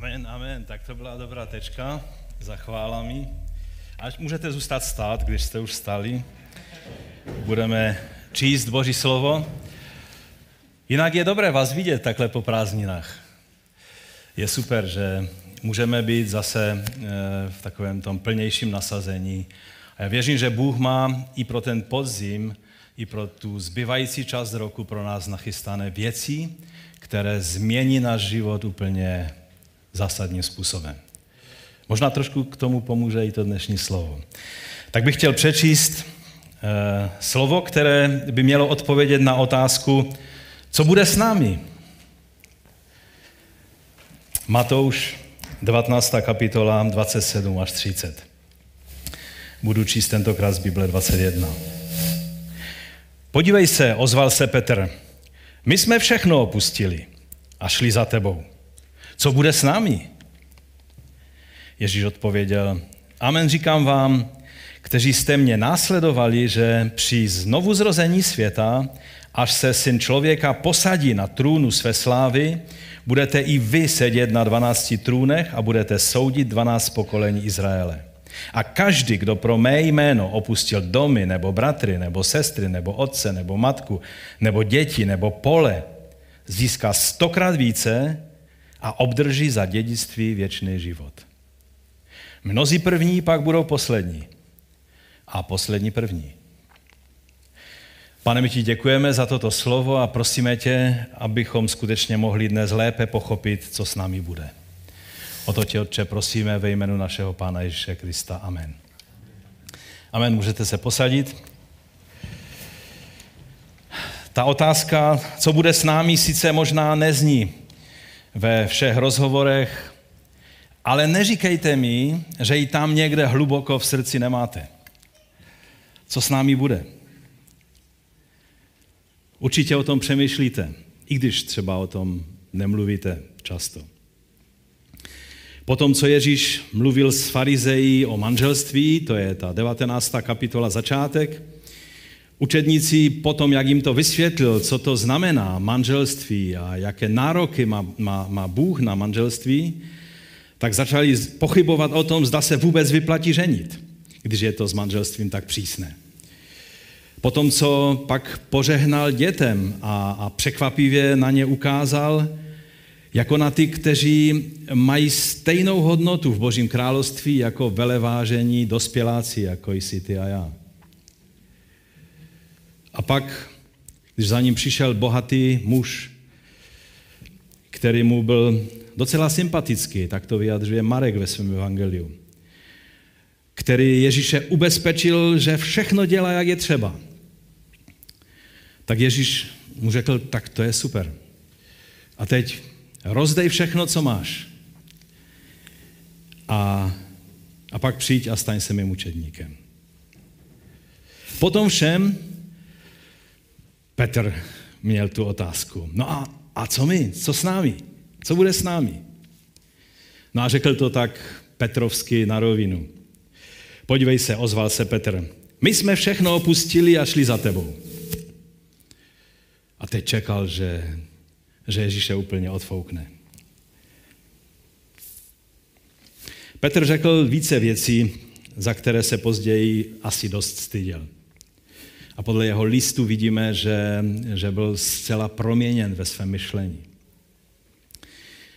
Amen, amen. Tak to byla dobrá tečka za chválami. Až můžete zůstat stát, když jste už stali. Budeme číst Boží slovo. Jinak je dobré vás vidět takhle po prázdninách. Je super, že můžeme být zase eh, v takovém tom plnějším nasazení. A já věřím, že Bůh má i pro ten podzim, i pro tu zbývající část roku pro nás nachystané věci, které změní náš život úplně zásadním způsobem. Možná trošku k tomu pomůže i to dnešní slovo. Tak bych chtěl přečíst eh, slovo, které by mělo odpovědět na otázku, co bude s námi. Matouš, 19. kapitola, 27 až 30. Budu číst tentokrát z Bible 21. Podívej se, ozval se Petr. My jsme všechno opustili a šli za tebou. Co bude s námi? Ježíš odpověděl, Amen říkám vám, kteří jste mě následovali, že při znovu zrození světa, až se syn člověka posadí na trůnu své slávy, budete i vy sedět na dvanácti trůnech a budete soudit dvanáct pokolení Izraele. A každý, kdo pro mé jméno opustil domy, nebo bratry, nebo sestry, nebo otce, nebo matku, nebo děti, nebo pole, získá stokrát více a obdrží za dědictví věčný život. Mnozí první pak budou poslední a poslední první. Pane, my ti děkujeme za toto slovo a prosíme tě, abychom skutečně mohli dnes lépe pochopit, co s námi bude. O to tě, Otče, prosíme ve jménu našeho Pána Ježíše Krista. Amen. Amen. Můžete se posadit. Ta otázka, co bude s námi, sice možná nezní ve všech rozhovorech, ale neříkejte mi, že ji tam někde hluboko v srdci nemáte. Co s námi bude? Určitě o tom přemýšlíte, i když třeba o tom nemluvíte často. Potom, co Ježíš mluvil s farizejí o manželství, to je ta 19. kapitola začátek, učedníci potom, jak jim to vysvětlil, co to znamená manželství a jaké nároky má, má, má Bůh na manželství, tak začali pochybovat o tom, zda se vůbec vyplatí ženit, když je to s manželstvím tak přísné. Potom, co pak požehnal dětem a, a překvapivě na ně ukázal, jako na ty, kteří mají stejnou hodnotu v Božím království jako velevážení dospěláci, jako jsi ty a já. A pak, když za ním přišel bohatý muž, který mu byl docela sympatický, tak to vyjadřuje Marek ve svém evangeliu, který Ježíše ubezpečil, že všechno dělá, jak je třeba. Tak Ježíš mu řekl, tak to je super. A teď rozdej všechno, co máš. A, a pak přijď a staň se mým učedníkem. Potom všem Petr měl tu otázku. No a, a co my? Co s námi? Co bude s námi? No a řekl to tak Petrovsky na rovinu. Podívej se, ozval se Petr. My jsme všechno opustili a šli za tebou. A teď čekal, že, že Ježíše úplně odfoukne. Petr řekl více věcí, za které se později asi dost styděl. A podle jeho listu vidíme, že, že byl zcela proměněn ve svém myšlení.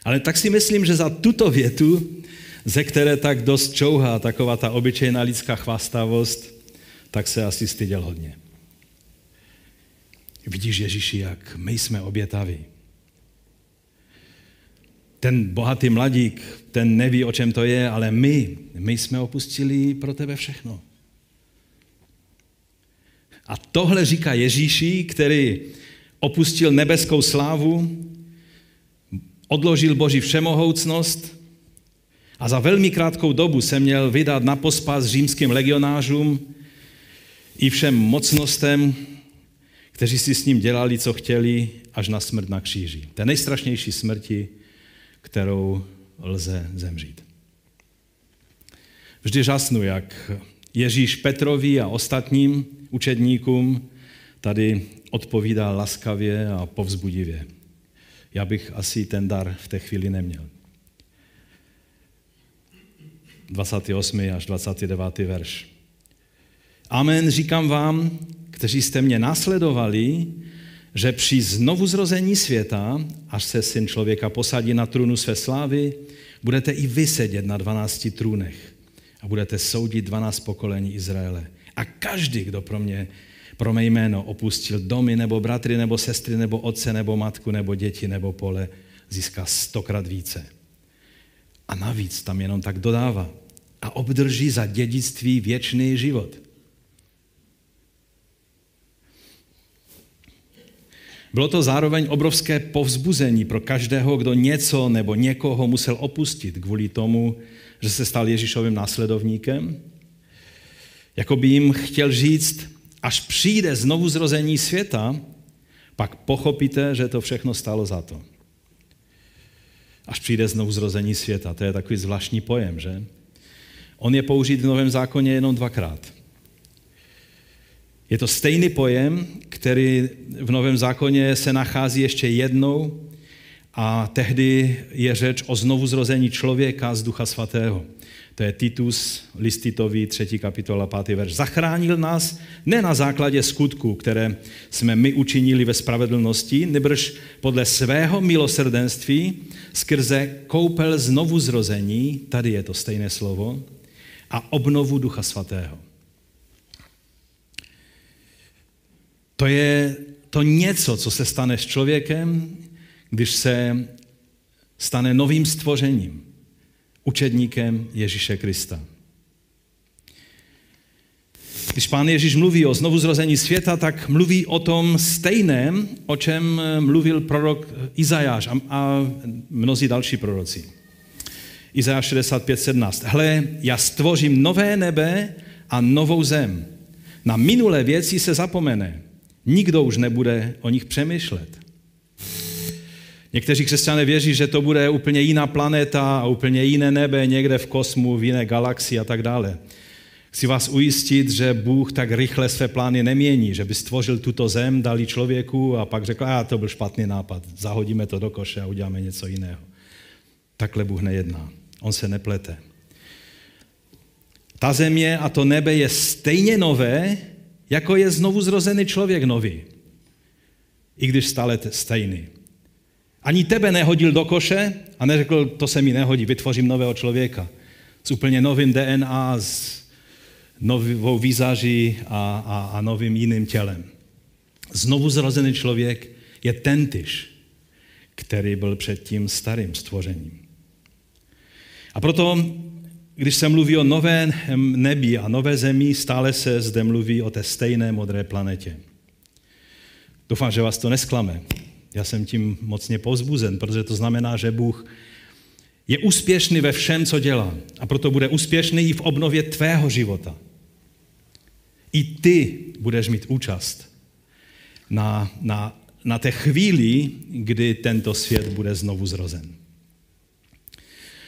Ale tak si myslím, že za tuto větu, ze které tak dost čouhá taková ta obyčejná lidská chvastavost, tak se asi styděl hodně. Vidíš, Ježíši, jak my jsme obětaví. Ten bohatý mladík, ten neví, o čem to je, ale my, my jsme opustili pro tebe všechno. A tohle říká Ježíši, který opustil nebeskou slávu, odložil Boží všemohoucnost a za velmi krátkou dobu se měl vydat na pospas římským legionářům i všem mocnostem, kteří si s ním dělali, co chtěli, až na smrt na kříži. Té nejstrašnější smrti, kterou lze zemřít. Vždy žasnu, jak Ježíš Petrovi a ostatním učedníkům tady odpovídá laskavě a povzbudivě. Já bych asi ten dar v té chvíli neměl. 28. až 29. verš. Amen, říkám vám, kteří jste mě následovali, že při znovuzrození světa, až se syn člověka posadí na trůnu své slávy, budete i vy sedět na 12 trůnech a budete soudit 12 pokolení Izraele. A každý, kdo pro mě, pro mé jméno opustil domy, nebo bratry, nebo sestry, nebo otce, nebo matku, nebo děti, nebo pole, získá stokrát více. A navíc tam jenom tak dodává. A obdrží za dědictví věčný život. Bylo to zároveň obrovské povzbuzení pro každého, kdo něco nebo někoho musel opustit kvůli tomu, že se stal Ježíšovým následovníkem. Jako by jim chtěl říct, až přijde znovu zrození světa, pak pochopíte, že to všechno stalo za to. Až přijde znovu zrození světa. To je takový zvláštní pojem, že? On je použít v Novém zákoně jenom dvakrát. Je to stejný pojem, který v Novém zákoně se nachází ještě jednou a tehdy je řeč o znovuzrození člověka z Ducha Svatého. To je Titus, list Titovi, 3. kapitola, 5. verš. Zachránil nás ne na základě skutku, které jsme my učinili ve spravedlnosti, nebrž podle svého milosrdenství skrze koupel znovuzrození, tady je to stejné slovo, a obnovu Ducha Svatého. To je to něco, co se stane s člověkem, když se stane novým stvořením, učedníkem Ježíše Krista. Když pán Ježíš mluví o znovuzrození světa, tak mluví o tom stejném, o čem mluvil prorok Izajáš a, a mnozí další proroci. Izajáš 65.17. Hle, já stvořím nové nebe a novou zem. Na minulé věci se zapomene. Nikdo už nebude o nich přemýšlet. Někteří křesťané věří, že to bude úplně jiná planeta a úplně jiné nebe někde v kosmu, v jiné galaxii a tak dále. Chci vás ujistit, že Bůh tak rychle své plány nemění, že by stvořil tuto zem, dali člověku a pak řekl, a to byl špatný nápad, zahodíme to do koše a uděláme něco jiného. Takhle Bůh nejedná. On se neplete. Ta země a to nebe je stejně nové, jako je znovu zrozený člověk nový. I když stále stejný. Ani tebe nehodil do koše a neřekl, to se mi nehodí, vytvořím nového člověka. S úplně novým DNA, s novou výzaží a, a, a novým jiným tělem. Znovu zrozený člověk je tentyž, který byl před tím starým stvořením. A proto když se mluví o novém nebi a nové zemi, stále se zde mluví o té stejné modré planetě. Doufám, že vás to nesklame. Já jsem tím mocně povzbuzen, protože to znamená, že Bůh je úspěšný ve všem, co dělá. A proto bude úspěšný i v obnově tvého života. I ty budeš mít účast na, na, na té chvíli, kdy tento svět bude znovu zrozen.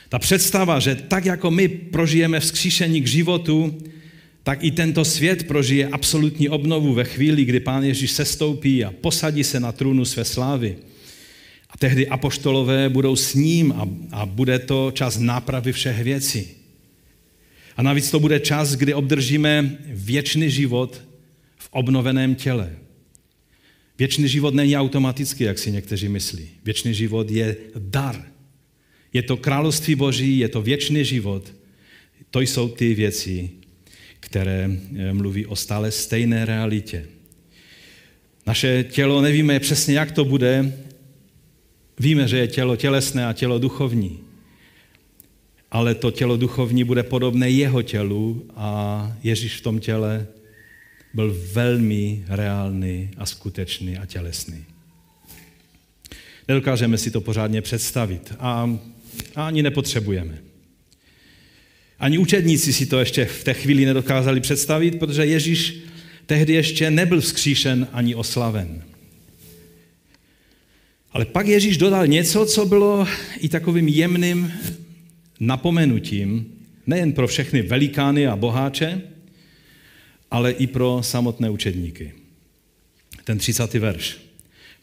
Ta představa, že tak jako my prožijeme vzkříšení k životu, tak i tento svět prožije absolutní obnovu ve chvíli, kdy Pán Ježíš sestoupí a posadí se na trůnu své slávy. A tehdy apoštolové budou s ním a, a bude to čas nápravy všech věcí. A navíc to bude čas, kdy obdržíme věčný život v obnoveném těle. Věčný život není automatický, jak si někteří myslí. Věčný život je dar. Je to království Boží, je to věčný život. To jsou ty věci, které eh, mluví o stále stejné realitě. Naše tělo, nevíme přesně, jak to bude, víme, že je tělo tělesné a tělo duchovní. Ale to tělo duchovní bude podobné jeho tělu a Ježíš v tom těle byl velmi reálný a skutečný a tělesný. Nedokážeme si to pořádně představit. A a ani nepotřebujeme. Ani učedníci si to ještě v té chvíli nedokázali představit, protože Ježíš tehdy ještě nebyl vzkříšen ani oslaven. Ale pak Ježíš dodal něco, co bylo i takovým jemným napomenutím, nejen pro všechny velikány a boháče, ale i pro samotné učedníky. Ten 30. verš.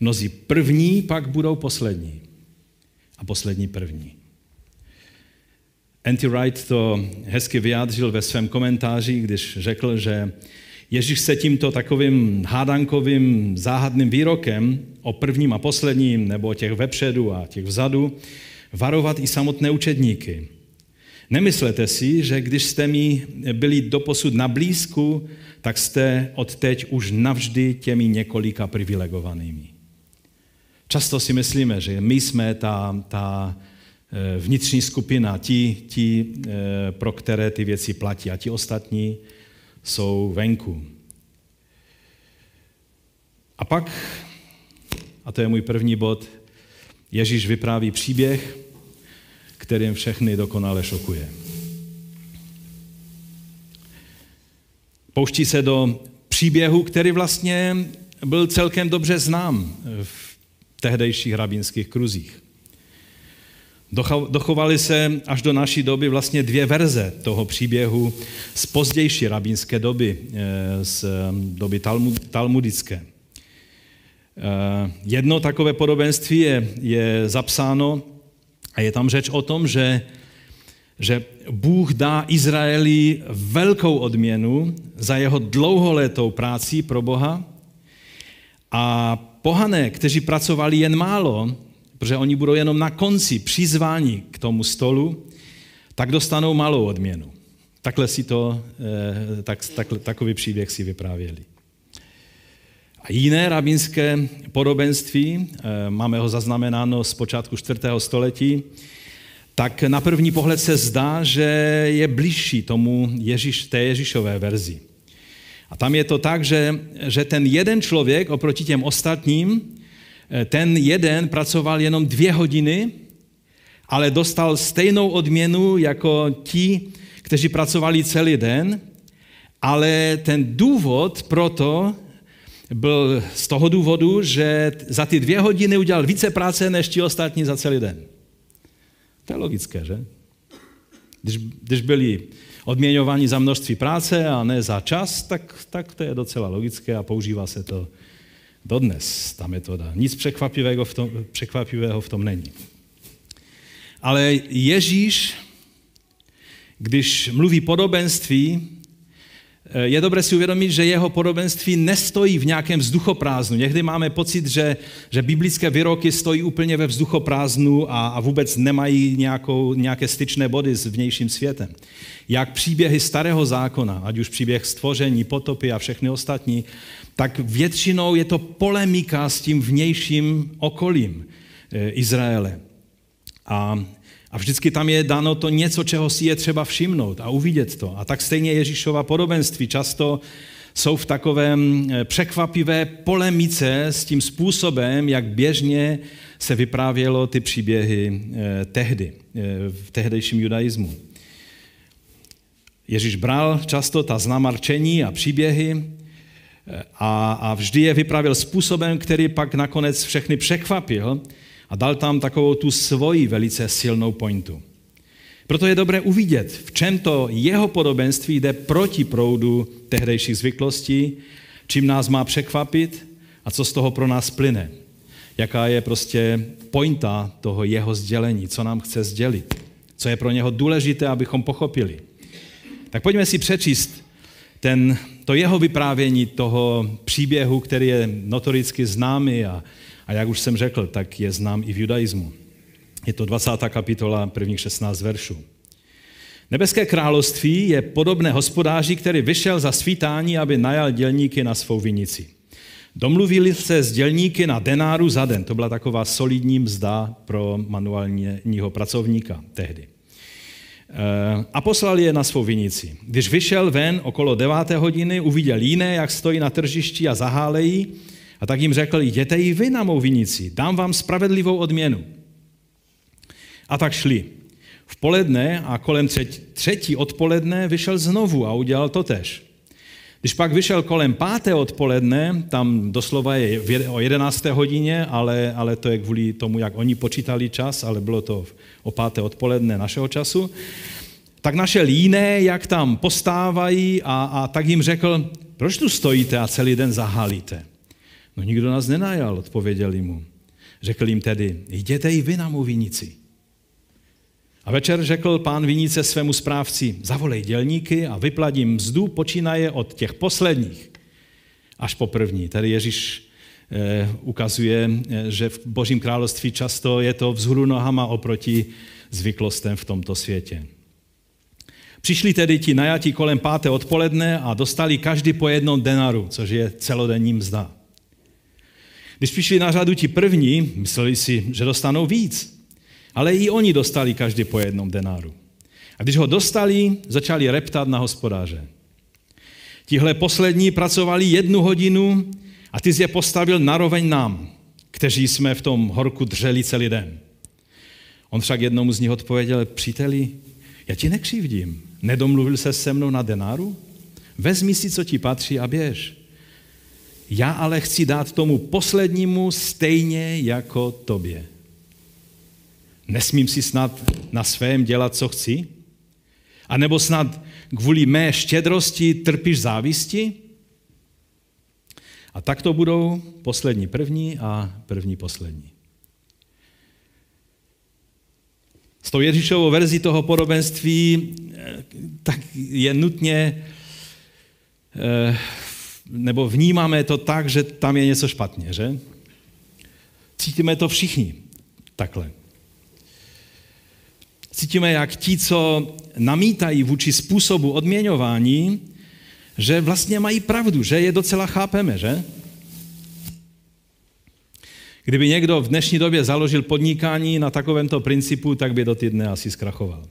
Mnozí první pak budou poslední a poslední první. Anti Wright to hezky vyjádřil ve svém komentáři, když řekl, že Ježíš se tímto takovým hádankovým záhadným výrokem o prvním a posledním, nebo těch vepředu a těch vzadu, varovat i samotné učedníky. Nemyslete si, že když jste mi byli doposud na blízku, tak jste odteď už navždy těmi několika privilegovanými. Často si myslíme, že my jsme ta, ta vnitřní skupina, ti, ti, eh, pro které ty věci platí a ti ostatní jsou venku. A pak, a to je můj první bod, Ježíš vypráví příběh, kterým všechny dokonale šokuje. Pouští se do příběhu, který vlastně byl celkem dobře znám v tehdejších rabínských kruzích. Dochovaly se až do naší doby vlastně dvě verze toho příběhu z pozdější rabínské doby, eh, z doby talmudické. Eh, jedno takové podobenství je, je zapsáno a je tam řeč o tom, že, že Bůh dá Izraeli velkou odměnu za jeho dlouholetou práci pro Boha a pohané, kteří pracovali jen málo, protože oni budou jenom na konci přizváni k tomu stolu, tak dostanou malou odměnu. Takhle si to, eh, tak, tak, takový příběh si vyprávěli. A jiné rabínské podobenství, eh, máme ho zaznamenáno z počátku 4. století, tak na první pohled se zdá, že je blížší tomu Ježíš, té Ježíšové verzi. A tam je to tak, že, že ten jeden člověk oproti těm ostatním, ten jeden pracoval jenom dvě hodiny, ale dostal stejnou odměnu jako ti, kteří pracovali celý den, ale ten důvod pro to byl z toho důvodu, že za ty dvě hodiny udělal více práce než ti ostatní za celý den. To je logické, že? Když, když byli odměňováni za množství práce a ne za čas, tak, tak to je docela logické a používá se to dodnes, ta metoda. Nic překvapivého v tom, překvapivého v tom není. Ale Ježíš, když mluví podobenství, je dobré si uvědomit, že jeho podobenství nestojí v nějakém vzduchoprázdnu. Někdy máme pocit, že, že biblické výroky stojí úplně ve vzduchoprázdnu a, a vůbec nemají nějakou, nějaké styčné body s vnějším světem. Jak příběhy starého zákona, ať už příběh stvoření, potopy a všechny ostatní, tak většinou je to polemika s tím vnějším okolím eh, Izraele. A a vždycky tam je dáno to něco, čeho si je třeba všimnout a uvidět to. A tak stejně Ježíšova podobenství často jsou v takovém eh, překvapivé polemice s tím způsobem, jak běžně se vyprávělo ty příběhy eh, tehdy, eh, v tehdejším judaismu. Ježíš bral často ta známá rčení a příběhy a, a vždy je vyprávěl způsobem, který pak nakonec všechny překvapil, a dal tam takovou tu svoji velice silnou pointu. Proto je dobré uvidět, v čem to jeho podobenství jde proti proudu tehdejších zvyklostí, čím nás má překvapit a co z toho pro nás plyne. Jaká je prostě pointa toho jeho sdělení, co nám chce sdělit, co je pro něho důležité, abychom pochopili. Tak pojďme si přečíst ten, to jeho vyprávění toho příběhu, který je notoricky známý a a jak už jsem řekl, tak je znám i v judaismu. Je to 20. kapitola, prvních 16 veršů. Nebeské království je podobné hospodáři, který vyšel za svítání, aby najal dělníky na svou vinici. Domluvili se s dělníky na denáru za den. To byla taková solidní mzda pro manuálního pracovníka tehdy. Eh, a poslali je na svou vinici. Když vyšel ven okolo deváté hodiny, uviděl jiné, jak stojí na tržišti a zahálejí, a tak jim řekl, jděte i vy na mou vinici, dám vám spravedlivou odměnu. A tak šli. V poledne a kolem třetí odpoledne vyšel znovu a udělal to tež. Když pak vyšel kolem páté odpoledne, tam doslova je o jedenácté hodině, ale, ale to je kvůli tomu, jak oni počítali čas, ale bylo to o páté odpoledne našeho času, tak našel jiné, jak tam postávají a, a tak jim řekl, proč tu stojíte a celý den zahalíte? No nikdo nás nenajal, odpověděli mu. Řekl jim tedy, jděte i vy na mou vinici. A večer řekl pán vinice svému správci, zavolej dělníky a vypladím mzdu, počínaje od těch posledních až po první. Tady Ježíš eh, ukazuje, eh, že v Božím království často je to vzhůru nohama oproti zvyklostem v tomto světě. Přišli tedy ti najatí kolem páté odpoledne a dostali každý po jednom denaru, což je celodenní mzda. Když přišli na řadu ti první, mysleli si, že dostanou víc. Ale i oni dostali každý po jednom denáru. A když ho dostali, začali reptat na hospodáře. Tihle poslední pracovali jednu hodinu a ty jsi je postavil naroveň nám, kteří jsme v tom horku dřeli celý den. On však jednomu z nich odpověděl, příteli, já ti nekřivdím. Nedomluvil se se mnou na denáru? Vezmi si, co ti patří a běž. Já ale chci dát tomu poslednímu stejně jako tobě. Nesmím si snad na svém dělat, co chci? A nebo snad kvůli mé štědrosti trpíš závisti? A tak to budou poslední první a první poslední. S tou Ježíšovou verzi toho podobenství eh, tak je nutně, eh, nebo vnímáme to tak, že tam je něco špatně, že? Cítíme to všichni takhle. Cítíme, jak ti, co namítají vůči způsobu odměňování, že vlastně mají pravdu, že je docela chápeme, že? Kdyby někdo v dnešní době založil podnikání na takovémto principu, tak by do týdne asi zkrachoval.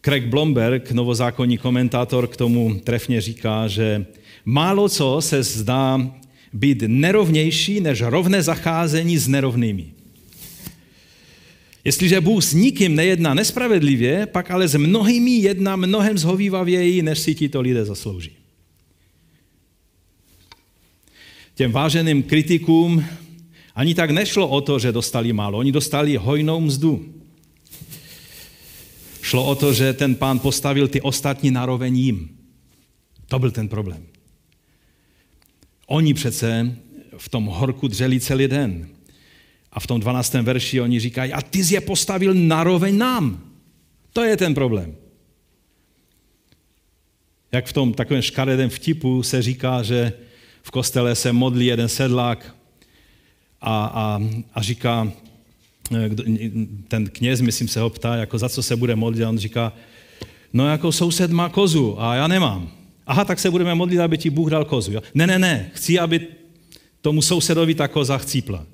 Craig Blomberg, novozákonní komentátor, k tomu trefně říká, že málo co se zdá být nerovnější než rovné zacházení s nerovnými. Jestliže Bůh s nikým nejedná nespravedlivě, pak ale s mnohými jedná mnohem zhovývavěji, než si tito lidé zaslouží. Těm váženým kritikům ani tak nešlo o to, že dostali málo. Oni dostali hojnou mzdu. Šlo o to, že ten pán postavil ty ostatní naroveň jim. To byl ten problém. Oni přece v tom horku dřeli celý den. A v tom 12. verši oni říkají, a ty jsi je postavil naroveň nám. To je ten problém. Jak v tom takovém škaredém vtipu se říká, že v kostele se modlí jeden sedlák a, a, a říká, ten kněz, myslím, se ho ptá, jako za co se bude modlit, a on říká, no jako soused má kozu a já nemám. Aha, tak se budeme modlit, aby ti Bůh dal kozu. Jo? Ne, ne, ne, chci, aby tomu sousedovi ta koza chcípla.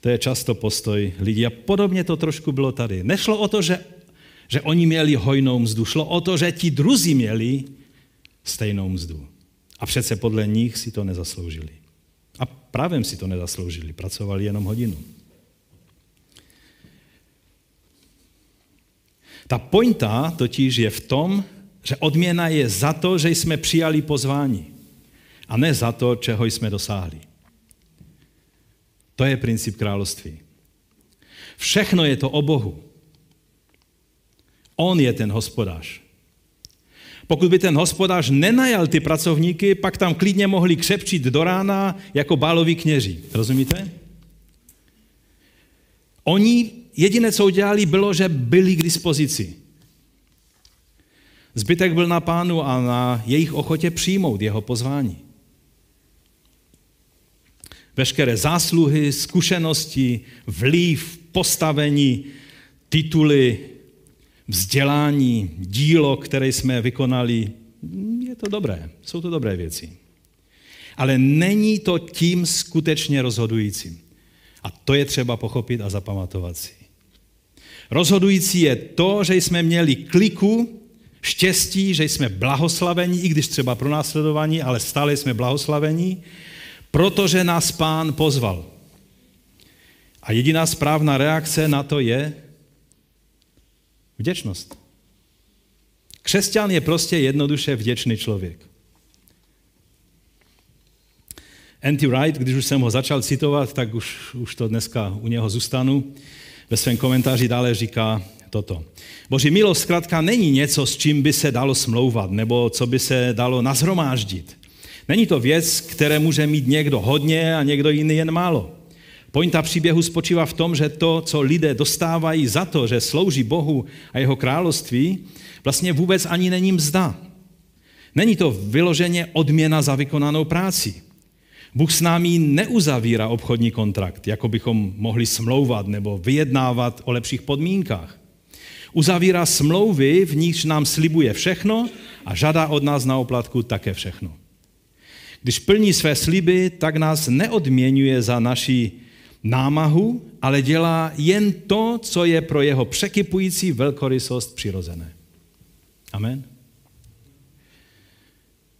To je často postoj lidí. A podobně to trošku bylo tady. Nešlo o to, že, že oni měli hojnou mzdu. Šlo o to, že ti druzí měli stejnou mzdu. A přece podle nich si to nezasloužili. A právem si to nezasloužili. Pracovali jenom hodinu. Ta pointa totiž je v tom, že odměna je za to, že jsme přijali pozvání a ne za to, čeho jsme dosáhli. To je princip království. Všechno je to o Bohu. On je ten hospodář. Pokud by ten hospodář nenajal ty pracovníky, pak tam klidně mohli křepčit do rána jako báloví kněži. Rozumíte? Oni jediné, co udělali, bylo, že byli k dispozici. Zbytek byl na pánu a na jejich ochotě přijmout jeho pozvání veškeré zásluhy, zkušenosti, vliv, postavení, tituly, vzdělání, dílo, které jsme vykonali, je to dobré, jsou to dobré věci. Ale není to tím skutečně rozhodujícím. A to je třeba pochopit a zapamatovat si. Rozhodující je to, že jsme měli kliku, štěstí, že jsme blahoslavení, i když třeba pro následování, ale stále jsme blahoslavení protože nás pán pozval. A jediná správná reakce na to je vděčnost. Křesťan je prostě jednoduše vděčný člověk. Andy Wright, když už jsem ho začal citovat, tak už, už to dneska u něho zůstanu. Ve svém komentáři dále říká toto. Boží milost zkrátka není něco, s čím by se dalo smlouvat, nebo co by se dalo nazhromáždit. Není to věc, které může mít někdo hodně a někdo jiný jen málo. Pointa příběhu spočívá v tom, že to, co lidé dostávají za to, že slouží Bohu a jeho království, vlastně vůbec ani není mzda. Není to vyloženě odměna za vykonanou práci. Bůh s námi neuzavírá obchodní kontrakt, jako bychom mohli smlouvat nebo vyjednávat o lepších podmínkách. Uzavírá smlouvy, v nichž nám slibuje všechno a žádá od nás na oplatku také všechno. Když plní své sliby, tak nás neodměňuje za naši námahu, ale dělá jen to, co je pro jeho překypující velkorysost přirozené. Amen.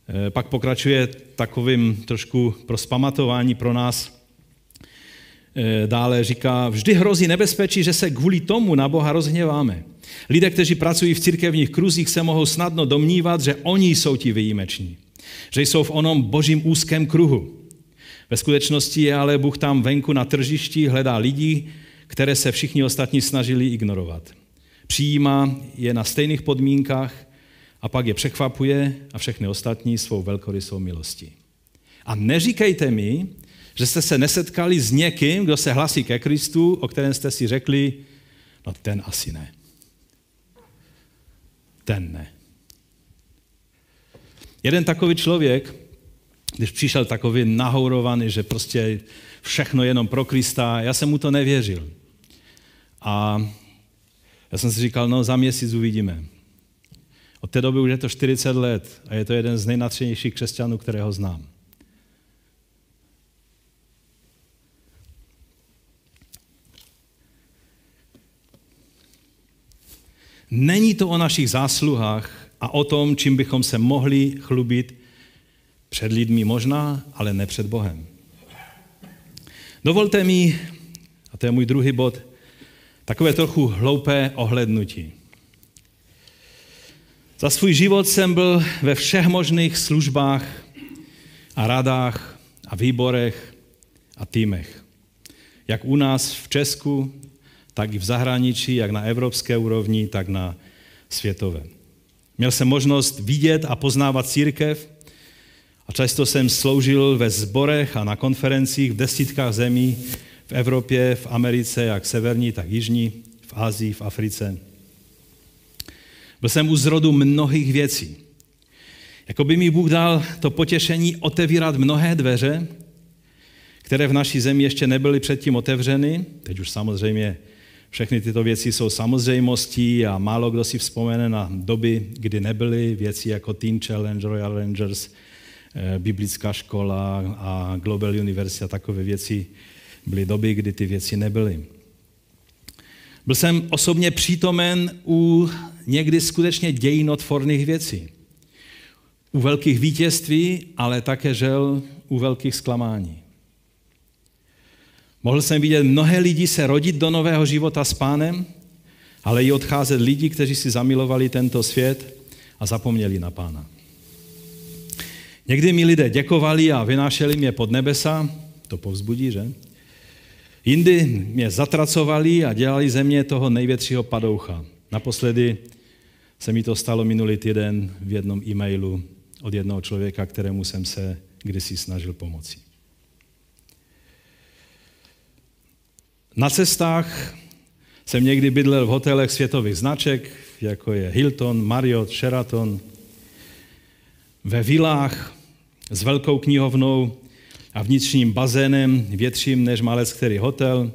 Eh, pak pokračuje takovým trošku pro spamatování pro nás. Eh, dále říká, vždy hrozí nebezpečí, že se kvůli tomu na Boha rozhněváme. Lidé, kteří pracují v církevních kruzích, se mohou snadno domnívat, že oni jsou ti výjimeční. Že jsou v onom božím úzkém kruhu. Ve skutečnosti je ale Bůh tam venku na tržišti, hledá lidi, které se všichni ostatní snažili ignorovat. Přijímá je na stejných podmínkách a pak je překvapuje a všechny ostatní svou velkorysou milostí. A neříkejte mi, že jste se nesetkali s někým, kdo se hlasí ke Kristu, o kterém jste si řekli, no ten asi ne. Ten ne. Jeden takový člověk, když přišel takový nahourovaný, že prostě všechno jenom pro Krista, já jsem mu to nevěřil. A já jsem si říkal, no za měsíc uvidíme. Od té doby už je to 40 let a je to jeden z nejnatřenějších křesťanů, kterého znám. Není to o našich zásluhách a o tom, čím bychom se mohli chlubit před lidmi možná, ale ne před Bohem. Dovolte mi, a to je můj druhý bod, takové trochu hloupé ohlednutí. Za svůj život jsem byl ve všech možných službách a radách a výborech a týmech. Jak u nás v Česku, tak i v zahraničí, jak na evropské úrovni, tak na světové. Měl jsem možnost vidět a poznávat církev a často jsem sloužil ve zborech a na konferencích v desítkách zemí v Evropě, v Americe, jak severní, tak jižní, v Asii, v Africe. Byl jsem u zrodu mnohých věcí. Jako by mi Bůh dal to potěšení otevírat mnohé dveře, které v naší zemi ještě nebyly předtím otevřeny. Teď už samozřejmě všechny tyto věci jsou samozřejmostí a málo kdo si vzpomene na doby, kdy nebyly věci jako Teen Challenge, Royal Rangers, eh, biblická škola a Global University a takové věci. Byly doby, kdy ty věci nebyly. Byl jsem osobně přítomen u někdy skutečně dějinotvorných věcí. U velkých vítězství, ale také žel u velkých zklamání. Mohl jsem vidět mnohé lidi se rodit do nového života s pánem, ale i odcházet lidi, kteří si zamilovali tento svět a zapomněli na pána. Někdy mi lidé děkovali a vynášeli mě pod nebesa, to povzbudí, že? Jindy mě zatracovali a dělali ze mě toho největšího padoucha. Naposledy se mi to stalo minulý týden v jednom e-mailu od jednoho člověka, kterému jsem se kdysi snažil pomoci. Na cestách jsem někdy bydlel v hotelech světových značek, jako je Hilton, Marriott, Sheraton, ve vilách s velkou knihovnou a vnitřním bazénem, větším než malec který hotel,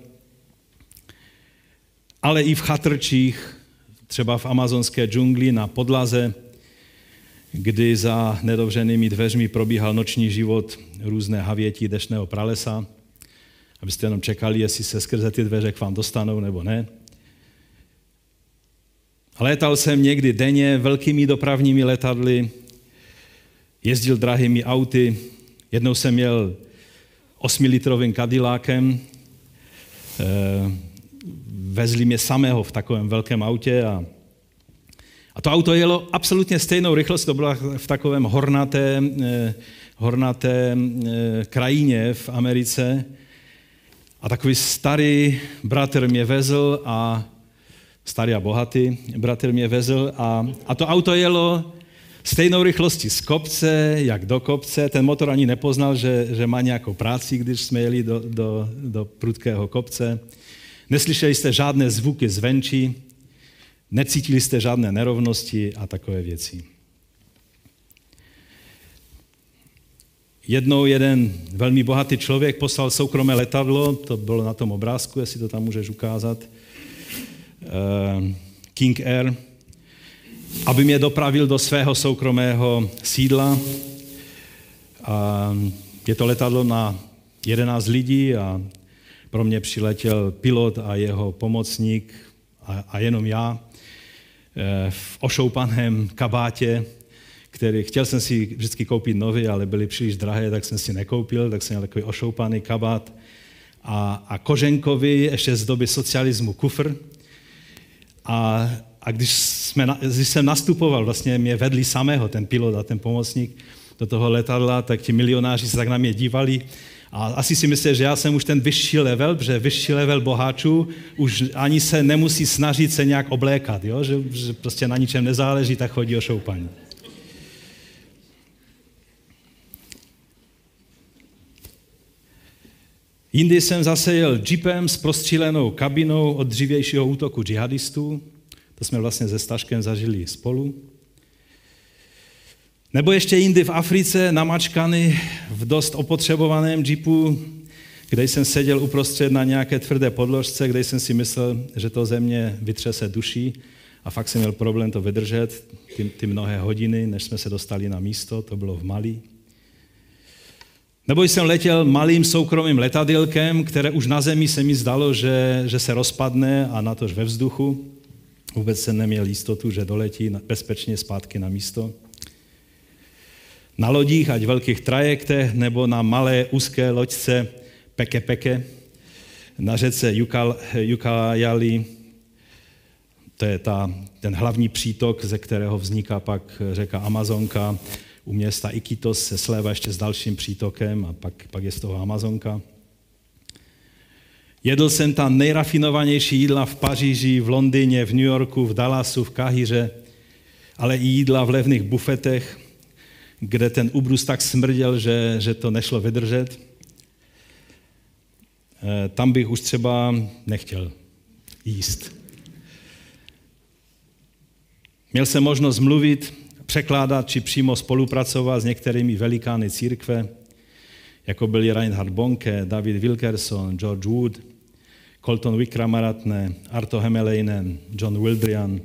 ale i v chatrčích, třeba v amazonské džungli na podlaze, kdy za nedovřenými dveřmi probíhal noční život různé havětí dešného pralesa, abyste jenom čekali, jestli se skrze ty dveře k vám dostanou nebo ne. Létal jsem někdy denně velkými dopravními letadly, jezdil drahými auty, jednou jsem měl 8-litrovým kadilákem, eh, vezli mě samého v takovém velkém autě a, a to auto jelo absolutně stejnou rychlost, to bylo v takovém hornaté, eh, hornaté eh, krajině v Americe. A takový starý bratr mě vezl a starý a bohatý bratr mě vezl a, a to auto jelo stejnou rychlostí z kopce, jak do kopce. Ten motor ani nepoznal, že, že má nějakou práci, když jsme jeli do, do, do prudkého kopce. Neslyšeli jste žádné zvuky zvenčí, necítili jste žádné nerovnosti a takové věci. Jednou jeden velmi bohatý člověk poslal soukromé letadlo, to bylo na tom obrázku, jestli to tam můžeš ukázat, eh, King Air, aby mě dopravil do svého soukromého sídla. A je to letadlo na 11 lidí a pro mě přiletěl pilot a jeho pomocník a, a jenom já eh, v ošoupaném kabátě, který chtěl jsem si vždycky koupit nový, ale byly příliš drahé, tak jsem si nekoupil, tak jsem měl takový ošoupaný kabát a, a koženkový, ještě z doby socialismu kufr. A, a když, jsme, když jsem nastupoval, vlastně mě vedli samého, ten pilot a ten pomocník, do toho letadla, tak ti milionáři se tak na mě dívali a asi si myslí, že já jsem už ten vyšší level, protože vyšší level boháčů už ani se nemusí snažit se nějak oblékat, jo? Že, že prostě na ničem nezáleží, tak chodí o šoupaní. Jindy jsem zase jel jeepem s prostřílenou kabinou od dřívějšího útoku džihadistů. To jsme vlastně se Staškem zažili spolu. Nebo ještě jindy v Africe namačkany v dost opotřebovaném jeepu, kde jsem seděl uprostřed na nějaké tvrdé podložce, kde jsem si myslel, že to ze mě vytřese duší a fakt jsem měl problém to vydržet, ty, ty mnohé hodiny, než jsme se dostali na místo, to bylo v Mali. Nebo jsem letěl malým soukromým letadilkem, které už na zemi se mi zdalo, že, že se rozpadne a na tož ve vzduchu. Vůbec jsem neměl jistotu, že doletí bezpečně zpátky na místo. Na lodích, ať velkých trajektech, nebo na malé úzké loďce Peke Peke, na řece Jukajali, to je ta, ten hlavní přítok, ze kterého vzniká pak řeka Amazonka, u města Iquitos se slévá ještě s dalším přítokem a pak, pak je z toho Amazonka. Jedl jsem tam nejrafinovanější jídla v Paříži, v Londýně, v New Yorku, v Dallasu, v Kahiře, ale i jídla v levných bufetech, kde ten ubrus tak smrděl, že, že to nešlo vydržet. Eh, tam bych už třeba nechtěl jíst. Měl jsem možnost mluvit překládat či přímo spolupracovat s některými velikány církve, jako byli Reinhard Bonke, David Wilkerson, George Wood, Colton Wickramaratne, Arto Hemeleinen, John Wildrian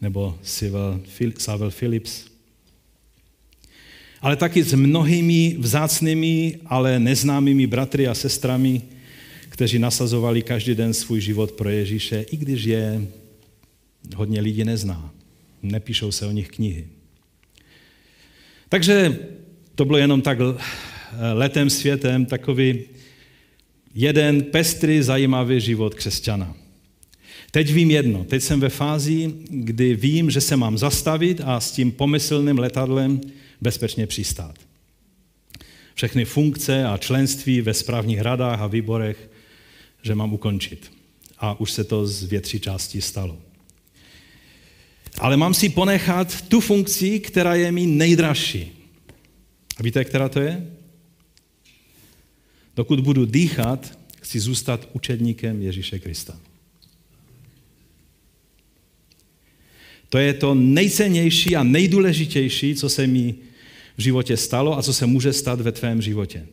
nebo Savel Phillips. Ale taky s mnohými vzácnými, ale neznámými bratry a sestrami, kteří nasazovali každý den svůj život pro Ježíše, i když je hodně lidí nezná. Nepíšou se o nich knihy. Takže to bylo jenom tak letem světem, takový jeden pestrý, zajímavý život křesťana. Teď vím jedno. Teď jsem ve fázi, kdy vím, že se mám zastavit a s tím pomyslným letadlem bezpečně přistát. Všechny funkce a členství ve správních radách a výborech, že mám ukončit. A už se to z větší části stalo. Ale mám si ponechat tu funkci, která je mi nejdražší. A víte, která to je? Dokud budu dýchat, chci zůstat učedníkem Ježíše Krista. To je to nejcennější a nejdůležitější, co se mi v životě stalo a co se může stát ve tvém životě.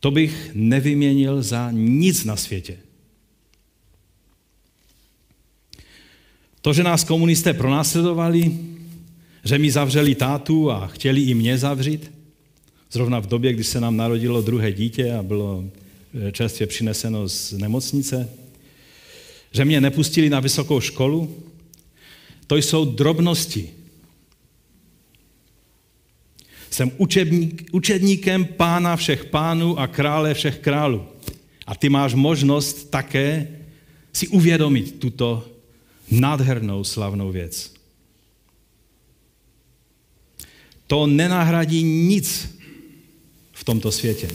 To bych nevyměnil za nic na světě. To, že nás komunisté pronásledovali, že mi zavřeli tátu a chtěli i mě zavřít, zrovna v době, kdy se nám narodilo druhé dítě a bylo eh, čerstvě přineseno z nemocnice, že mě nepustili na vysokou školu, to jsou drobnosti. Jsem učebník, učedníkem pána všech pánů a krále všech králů. A ty máš možnost také si uvědomit tuto nádhernou, slavnou věc. To nenahradí nic v tomto světě.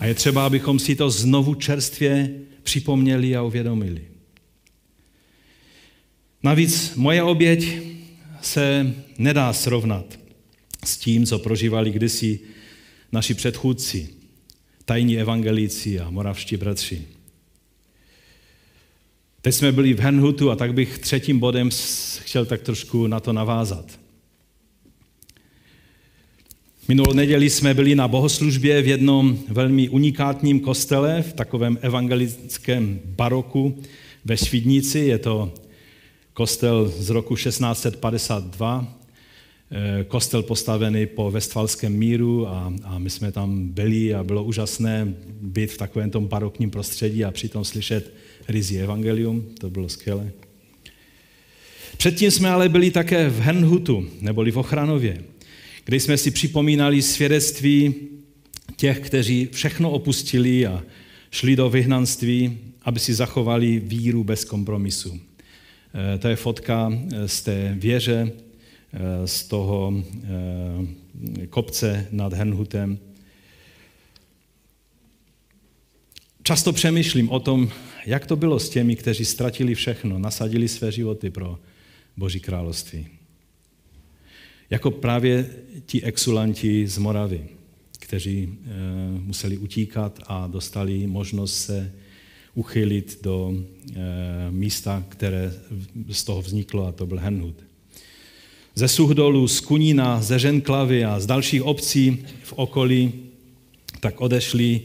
A je třeba, abychom si to znovu čerstvě připomněli a uvědomili. Navíc moje oběť se nedá srovnat s tím, co prožívali kdysi naši předchůdci, tajní evangelíci a moravští bratři. Teď jsme byli v Henhutu a tak bych třetím bodem chtěl tak trošku na to navázat. Minulou neděli jsme byli na bohoslužbě v jednom velmi unikátním kostele, v takovém evangelickém baroku ve Švidnici. Je to kostel z roku 1652, eh, kostel postavený po Westfalském míru a, a my jsme tam byli a bylo úžasné být v takovém tom barokním prostředí a přitom slyšet rizí evangelium, to bylo skvělé. Předtím jsme ale byli také v Hernhutu, neboli v Ochranově, kde jsme si připomínali svědectví těch, kteří všechno opustili a šli do vyhnanství, aby si zachovali víru bez kompromisu. Eh, to je fotka eh, z té věže, eh, z toho kopce nad Hernhutem. Často přemýšlím o tom, jak to bylo s těmi, kteří ztratili všechno, nasadili své životy pro Boží království. Jako právě ti exulanti z Moravy, kteří e, museli utíkat a dostali možnost se uchylit do místa, které z toho vzniklo, a to byl Henhut. Ze Suhdolu, z Kunína, ze Ženklavy a z dalších obcí v okolí tak odešli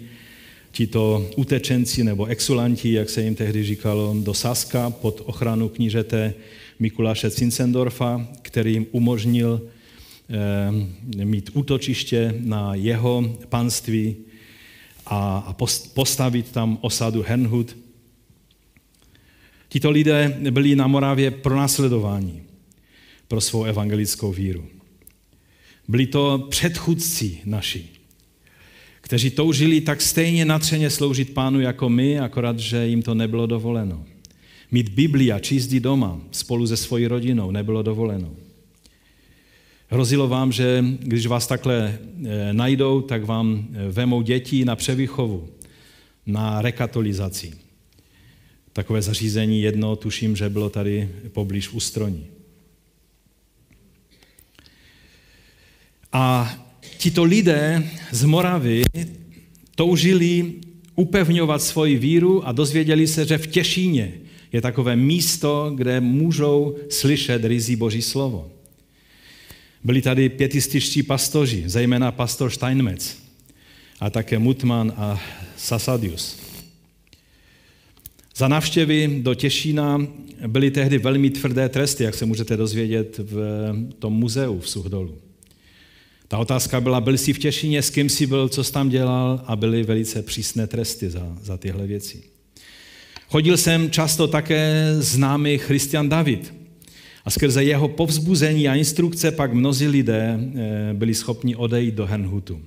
tito utečenci nebo exulanti, jak se jim tehdy říkalo, do Saska pod ochranu knížete Mikuláše Cincendorfa, který jim umožnil eh, mít útočiště na jeho panství a postavit tam osadu Hernhut. Tito lidé byli na Moravě pronásledováni pro svou evangelickou víru. Byli to předchůdci naši kteří toužili tak stejně natřeně sloužit pánu jako my, akorát, že jim to nebylo dovoleno. Mít Bibli a číst doma spolu se svojí rodinou nebylo dovoleno. Hrozilo vám, že když vás takhle eh, najdou, tak vám eh, vemou děti na převýchovu, na rekatolizaci. Takové zařízení jedno, tuším, že bylo tady poblíž v A tito lidé z Moravy toužili upevňovat svoji víru a dozvěděli se, že v Těšíně je takové místo, kde můžou slyšet rizí Boží slovo. Byli tady pětističtí pastoři, zejména pastor Steinmetz a také Mutman a Sasadius. Za návštěvy do Těšína byly tehdy velmi tvrdé tresty, jak se můžete dozvědět v tom muzeu v Suhdolu. Ta otázka byla, byl jsi v Těšině, s kým jsi byl, co jsi tam dělal a byly velice přísné tresty za, za tyhle věci. Chodil jsem často také známý Christian David a skrze jeho povzbuzení a instrukce pak mnozí lidé eh, byli schopni odejít do Hernhutu.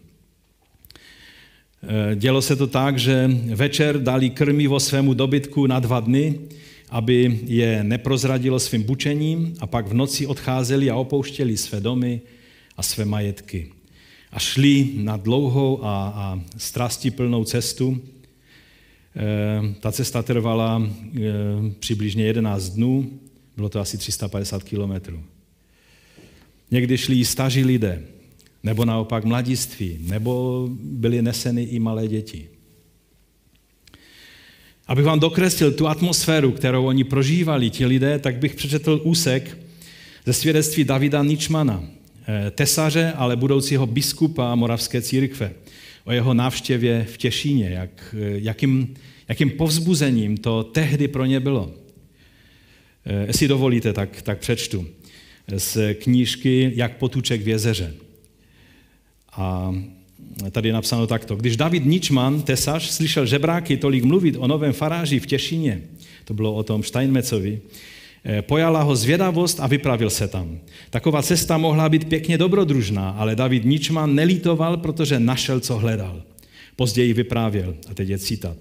Eh, dělo se to tak, že večer dali krmivo svému dobytku na dva dny, aby je neprozradilo svým bučením a pak v noci odcházeli a opouštěli své domy, a své majetky. A šli na dlouhou a, a strastiplnou cestu. E, ta cesta trvala e, přibližně 11 dnů, bylo to asi 350 kilometrů. Někdy šli staří lidé, nebo naopak mladiství, nebo byly neseny i malé děti. Abych vám dokreslil tu atmosféru, kterou oni prožívali, ti lidé, tak bych přečetl úsek ze svědectví Davida Ničmana, tesaře, ale budoucího biskupa Moravské církve, o jeho návštěvě v Těšíně, jak, eh, jakým, jakým povzbuzením to tehdy pro ně bylo. Eh, jestli dovolíte, tak, tak přečtu z knížky Jak potuček v jezeře. A tady je napsáno takto. Když David Ničman, tesař, slyšel žebráky tolik mluvit o novém faráži v Těšíně, to bylo o tom Steinmetzovi, Eh, pojala ho zvědavost a vypravil se tam. Taková cesta mohla být pěkně dobrodružná, ale David Ničman nelítoval, protože našel, co hledal. Později vyprávěl, a teď je citat.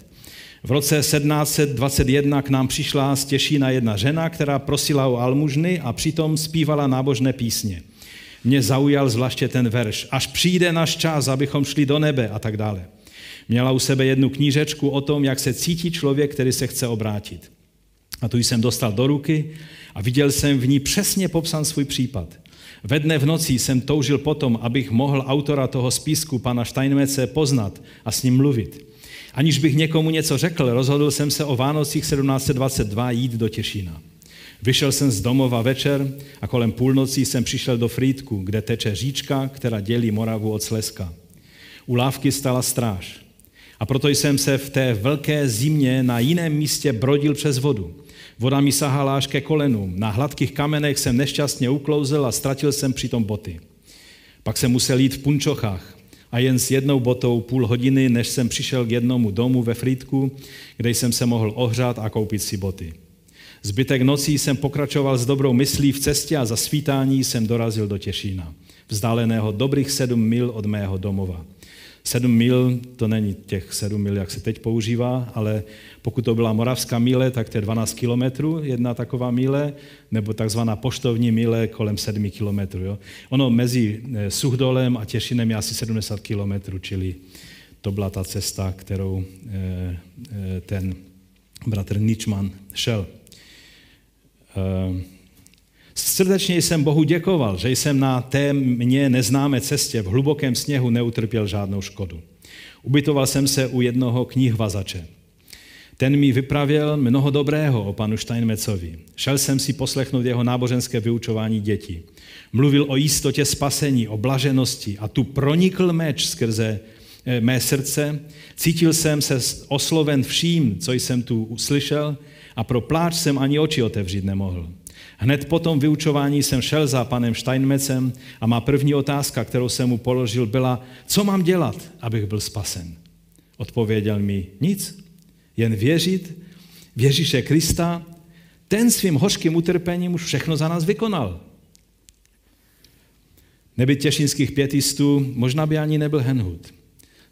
V roce 1721 k nám přišla z Těšína jedna žena, která prosila o almužny a přitom zpívala nábožné písně. Mě zaujal zvláště ten verš. Až přijde náš čas, abychom šli do nebe a tak dále. Měla u sebe jednu knížečku o tom, jak se cítí člověk, který se chce obrátit. A tu jsem dostal do ruky a viděl jsem v ní přesně popsan svůj případ. Ve dne v noci jsem toužil potom, abych mohl autora toho spisku, pana Steinmece, poznat a s ním mluvit. Aniž bych někomu něco řekl, rozhodl jsem se o Vánocích 1722 jít do Těšína. Vyšel jsem z domova večer a kolem půlnocí jsem přišel do Frýdku, kde teče říčka, která dělí Moravu od Sleska. U lávky stala stráž. A proto jsem se v té velké zimě na jiném místě brodil přes vodu. Voda mi sahala až ke kolenům. Na hladkých kamenech jsem nešťastně uklouzel a ztratil jsem přitom boty. Pak jsem musel jít v punčochách a jen s jednou botou půl hodiny, než jsem přišel k jednomu domu ve Frýdku, kde jsem se mohl ohřát a koupit si boty. Zbytek nocí jsem pokračoval s dobrou myslí v cestě a za svítání jsem dorazil do Těšína, vzdáleného dobrých sedm mil od mého domova. Sedm mil, to není těch sedm mil, jak se teď používá, ale pokud to byla moravská míle, tak to je 12 kilometrů, jedna taková míle, nebo takzvaná poštovní míle kolem 7 kilometrů. Ono mezi eh, Suchdolem a Těšinem je asi 70 kilometrů, čili to byla ta cesta, kterou eh, eh, ten bratr Ničman šel. Srdečně jsem Bohu děkoval, že jsem na té mně neznámé cestě v hlubokém sněhu neutrpěl žádnou škodu. Ubytoval jsem se u jednoho knihvazače. Ten mi vypravil mnoho dobrého o panu Steinmecovi. Šel jsem si poslechnout jeho náboženské vyučování dětí. Mluvil o jistotě spasení, o blaženosti a tu pronikl meč skrze eh, mé srdce. Cítil jsem se osloven vším, co jsem tu uslyšel a pro pláč jsem ani oči otevřít nemohl. Hned po tom vyučování jsem šel za panem Steinmecem a má první otázka, kterou jsem mu položil, byla, co mám dělat, abych byl spasen. Odpověděl mi, nic, jen věřit v Ježíše Krista, ten svým hořkým utrpením už všechno za nás vykonal. Nebyt těšinských pětistů, možná by ani nebyl Henhut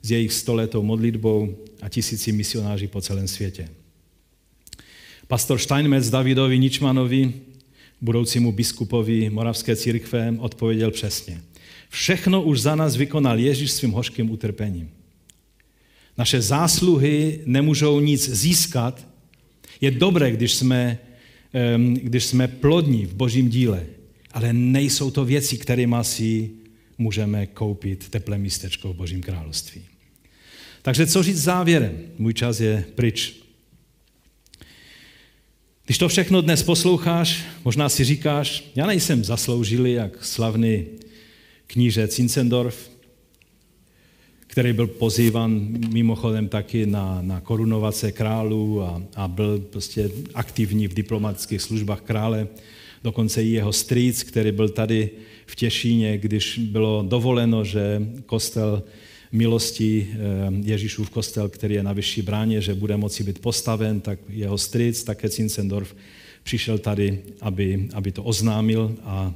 s jejich stoletou modlitbou a tisíci misionáři po celém světě. Pastor Steinmetz Davidovi Ničmanovi, budoucímu biskupovi Moravské církve, odpověděl přesně. Všechno už za nás vykonal Ježíš svým hořkým utrpením. Naše zásluhy nemůžou nic získat. Je dobré, když jsme, když jsme plodní v božím díle, ale nejsou to věci, kterými si můžeme koupit teplé místečko v božím království. Takže co říct závěrem? Můj čas je pryč. Když to všechno dnes posloucháš, možná si říkáš, já nejsem zasloužilý jak slavný kníže Cincendorf, který byl pozývan mimochodem taky na, na korunovace králů a, a byl prostě aktivní v diplomatických službách krále. Dokonce i jeho strýc, který byl tady v Těšíně, když bylo dovoleno, že kostel milosti eh, Ježíšův kostel, který je na vyšší bráně, že bude moci být postaven, tak jeho strýc, také Cincendorf, přišel tady, aby, aby to oznámil a,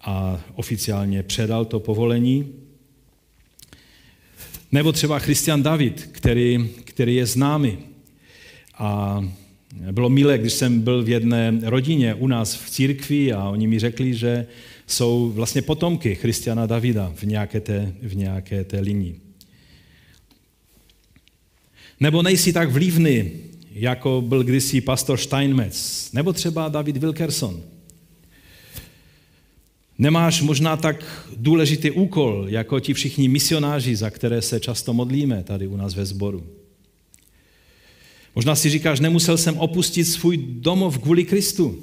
a oficiálně předal to povolení. Nebo třeba Christian David, který, který je známý. A bylo milé, když jsem byl v jedné rodině u nás v církvi a oni mi řekli, že jsou vlastně potomky Christiana Davida v nějaké té, v nějaké té linii. Nebo nejsi tak vlivný, jako byl kdysi pastor Steinmetz, nebo třeba David Wilkerson. Nemáš možná tak důležitý úkol, jako ti všichni misionáři, za které se často modlíme tady u nás ve sboru. Možná si říkáš, nemusel jsem opustit svůj domov kvůli Kristu.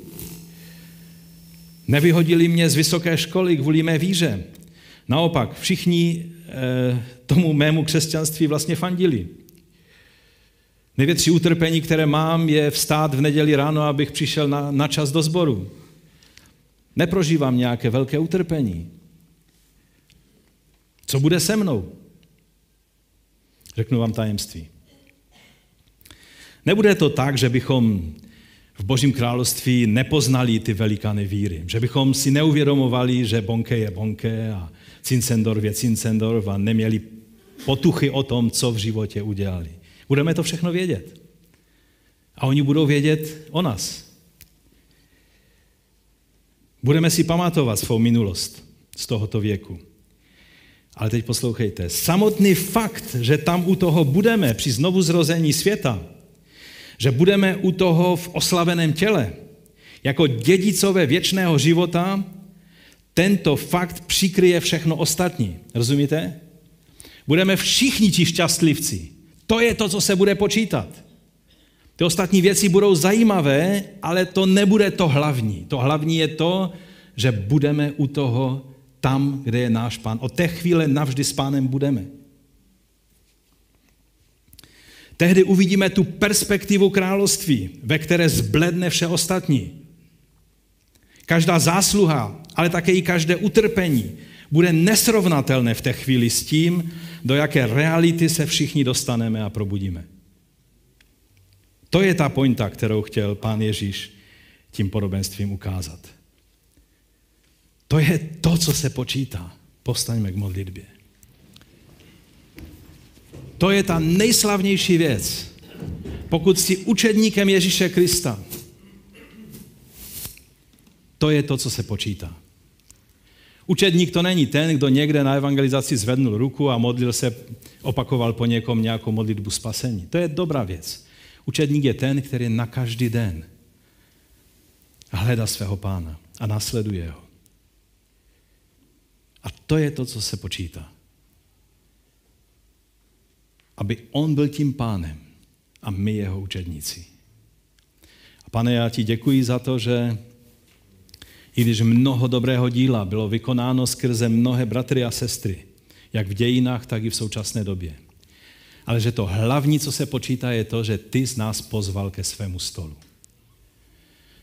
Nevyhodili mě z vysoké školy kvůli mé víře. Naopak, všichni eh, tomu mému křesťanství vlastně fandili. Největší utrpení, které mám, je vstát v neděli ráno, abych přišel na, na čas do sboru. Neprožívám nějaké velké utrpení. Co bude se mnou? Řeknu vám tajemství. Nebude to tak, že bychom v Božím království nepoznali ty velikány víry. Že bychom si neuvědomovali, že Bonke je Bonke a Cincendorf je Cincendorf a neměli potuchy o tom, co v životě udělali. Budeme to všechno vědět. A oni budou vědět o nás. Budeme si pamatovat svou minulost z tohoto věku. Ale teď poslouchejte. Samotný fakt, že tam u toho budeme při znovu zrození světa, že budeme u toho v oslaveném těle, jako dědicové věčného života, tento fakt přikryje všechno ostatní. Rozumíte? Budeme všichni ti šťastlivci. To je to, co se bude počítat. Ty ostatní věci budou zajímavé, ale to nebude to hlavní. To hlavní je to, že budeme u toho tam, kde je náš pán. Od té chvíle navždy s pánem budeme. Tehdy uvidíme tu perspektivu království, ve které zbledne vše ostatní. Každá zásluha, ale také i každé utrpení bude nesrovnatelné v té chvíli s tím, do jaké reality se všichni dostaneme a probudíme. To je ta pointa, kterou chtěl pán Ježíš tím podobenstvím ukázat. To je to, co se počítá. Postaňme k modlitbě. To je ta nejslavnější věc. Pokud jsi učedníkem Ježíše Krista, to je to, co se počítá. Učedník to není ten, kdo někde na evangelizaci zvednul ruku a modlil se, opakoval po někom nějakou modlitbu spasení. To je dobrá věc. Učedník je ten, který na každý den hledá svého pána a nasleduje ho. A to je to, co se počítá. Aby on byl tím pánem a my jeho učedníci. A pane, já ti děkuji za to, že i když mnoho dobrého díla bylo vykonáno skrze mnohé bratry a sestry, jak v dějinách, tak i v současné době. Ale že to hlavní, co se počítá, je to, že ty z nás pozval ke svému stolu.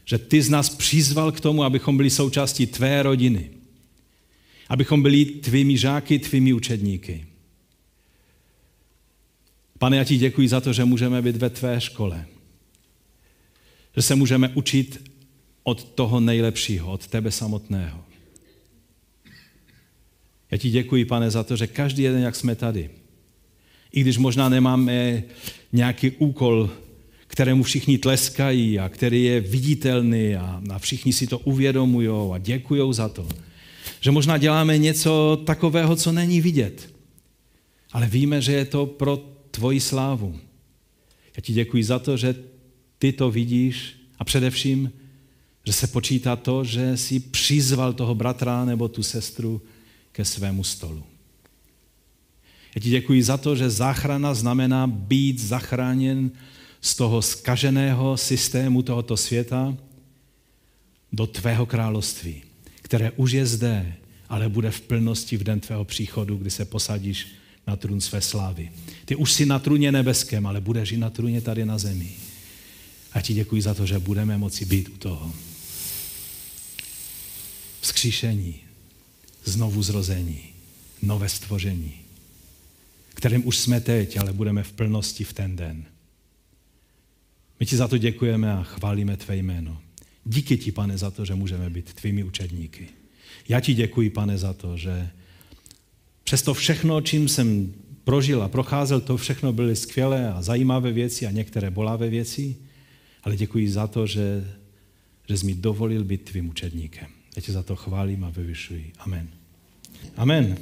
Že ty z nás přizval k tomu, abychom byli součástí tvé rodiny. Abychom byli tvými žáky, tvými učedníky. Pane, já ti děkuji za to, že můžeme být ve tvé škole. Že se můžeme učit od toho nejlepšího, od tebe samotného. Já ti děkuji, pane, za to, že každý jeden, jak jsme tady, i když možná nemáme nějaký úkol, kterému všichni tleskají a který je viditelný a, a všichni si to uvědomují a děkují za to. Že možná děláme něco takového, co není vidět. Ale víme, že je to pro tvoji slávu. Já ti děkuji za to, že ty to vidíš a především, že se počítá to, že si přizval toho bratra nebo tu sestru ke svému stolu. Já ti děkuji za to, že záchrana znamená být zachráněn z toho skaženého systému tohoto světa do tvého království, které už je zde, ale bude v plnosti v den tvého příchodu, kdy se posadíš na trůn své slávy. Ty už jsi na trůně nebeském, ale budeš i na trůně tady na zemi. A ti děkuji za to, že budeme moci být u toho vzkříšení, znovu zrození, nové stvoření, kterým už jsme teď, ale budeme v plnosti v ten den. My ti za to děkujeme a chválíme tvé jméno. Díky ti, pane, za to, že můžeme být tvými učedníky. Já ti děkuji, pane, za to, že přes to všechno, čím jsem prožil a procházel, to všechno byly skvělé a zajímavé věci a některé bolavé věci, ale děkuji za to, že, že jsi mi dovolil být tvým učedníkem. Já tě za to chválím a vyvyšuji. Amen. Amen.